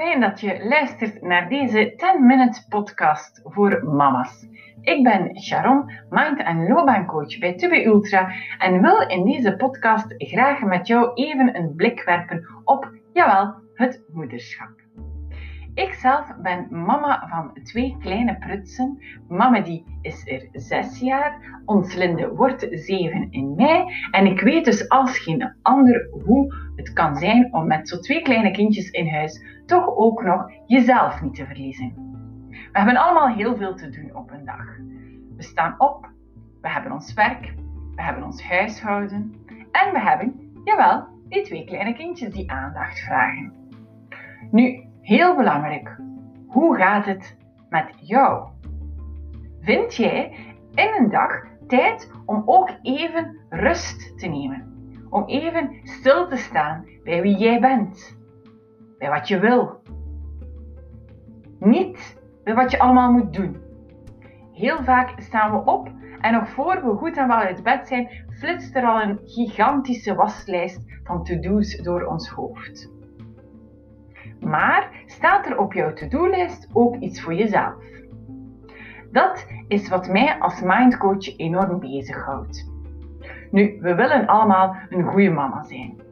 fijn dat je luistert naar deze 10-minute podcast voor mama's. Ik ben Sharon, mind- en loopbaancoach bij Tube Ultra en wil in deze podcast graag met jou even een blik werpen op, jawel, het moederschap. Ikzelf ben mama van twee kleine prutsen. Mama die is er zes jaar, ons Linde wordt zeven in mei. En ik weet dus als geen ander hoe het kan zijn om met zo twee kleine kindjes in huis toch ook nog jezelf niet te verliezen. We hebben allemaal heel veel te doen op een dag. We staan op, we hebben ons werk, we hebben ons huishouden en we hebben, jawel, die twee kleine kindjes die aandacht vragen. Nu, Heel belangrijk. Hoe gaat het met jou? Vind jij in een dag tijd om ook even rust te nemen? Om even stil te staan bij wie jij bent, bij wat je wil. Niet bij wat je allemaal moet doen. Heel vaak staan we op en nog voor we goed en wel uit bed zijn, flitst er al een gigantische waslijst van to-do's door ons hoofd. Maar staat er op jouw to-do-lijst ook iets voor jezelf? Dat is wat mij als mindcoach enorm bezighoudt. Nu, we willen allemaal een goede mama zijn.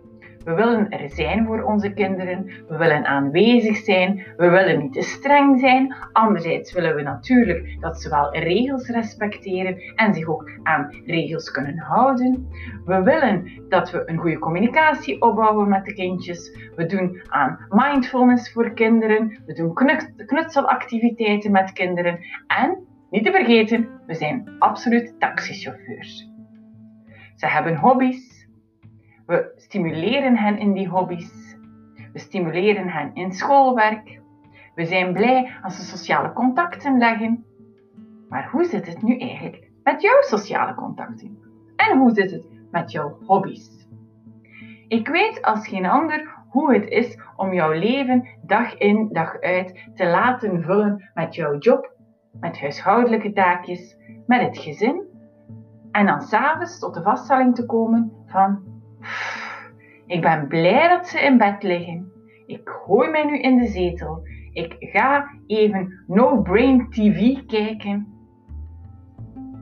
We willen er zijn voor onze kinderen. We willen aanwezig zijn. We willen niet te streng zijn. Anderzijds willen we natuurlijk dat ze wel regels respecteren en zich ook aan regels kunnen houden. We willen dat we een goede communicatie opbouwen met de kindjes. We doen aan mindfulness voor kinderen. We doen knutselactiviteiten met kinderen. En niet te vergeten, we zijn absoluut taxichauffeurs. Ze hebben hobby's, we stimuleren hen in die hobby's. We stimuleren hen in schoolwerk. We zijn blij als ze sociale contacten leggen. Maar hoe zit het nu eigenlijk met jouw sociale contacten? En hoe zit het met jouw hobby's? Ik weet als geen ander hoe het is om jouw leven dag in dag uit te laten vullen met jouw job, met huishoudelijke taakjes, met het gezin. En dan s'avonds tot de vaststelling te komen van ik ben blij dat ze in bed liggen. Ik gooi mij nu in de zetel. Ik ga even No Brain TV kijken.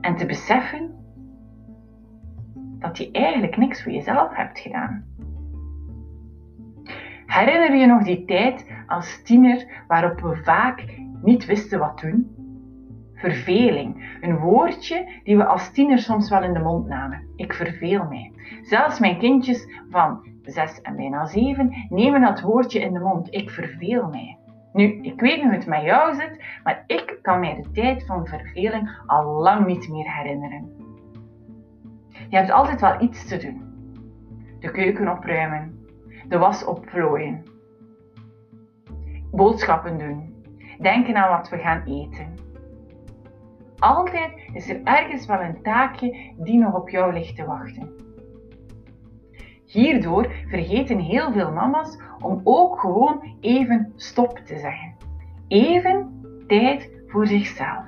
En te beseffen dat je eigenlijk niks voor jezelf hebt gedaan. Herinner je nog die tijd als tiener waarop we vaak niet wisten wat doen? Verveling, een woordje die we als tiener soms wel in de mond namen. Ik verveel mij. Zelfs mijn kindjes van 6 en bijna 7 nemen dat woordje in de mond. Ik verveel mij. Nu, ik weet niet hoe het met jou zit, maar ik kan mij de tijd van verveling al lang niet meer herinneren. Je hebt altijd wel iets te doen. De keuken opruimen, de was opvlooien, boodschappen doen, denken aan wat we gaan eten. Altijd is er ergens wel een taakje die nog op jou ligt te wachten. Hierdoor vergeten heel veel mama's om ook gewoon even stop te zeggen. Even tijd voor zichzelf.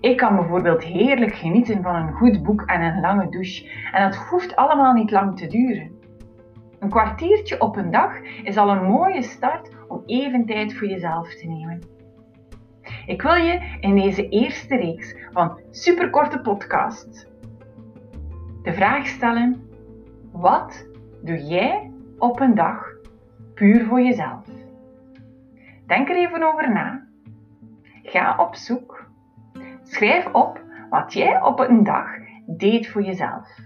Ik kan bijvoorbeeld heerlijk genieten van een goed boek en een lange douche. En dat hoeft allemaal niet lang te duren. Een kwartiertje op een dag is al een mooie start om even tijd voor jezelf te nemen. Ik wil je in deze eerste reeks van superkorte podcasts de vraag stellen: wat doe jij op een dag puur voor jezelf? Denk er even over na. Ga op zoek. Schrijf op wat jij op een dag deed voor jezelf.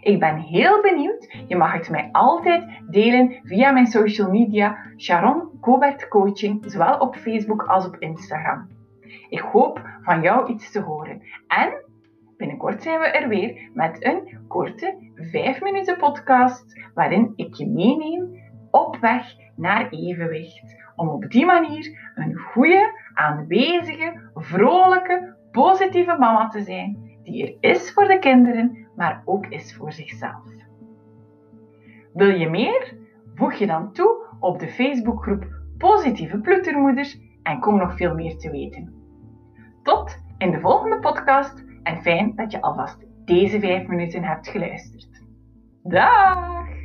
Ik ben heel benieuwd. Je mag het mij altijd delen via mijn social media Sharon Cobert Coaching, zowel op Facebook als op Instagram. Ik hoop van jou iets te horen. En Binnenkort zijn we er weer met een korte 5 minuten podcast waarin ik je meeneem op weg naar evenwicht. Om op die manier een goede, aanwezige, vrolijke, positieve mama te zijn die er is voor de kinderen, maar ook is voor zichzelf. Wil je meer? Voeg je dan toe op de Facebookgroep Positieve Ploetermoeders en kom nog veel meer te weten. Tot in de volgende podcast en fijn dat je alvast deze vijf minuten hebt geluisterd. Dag!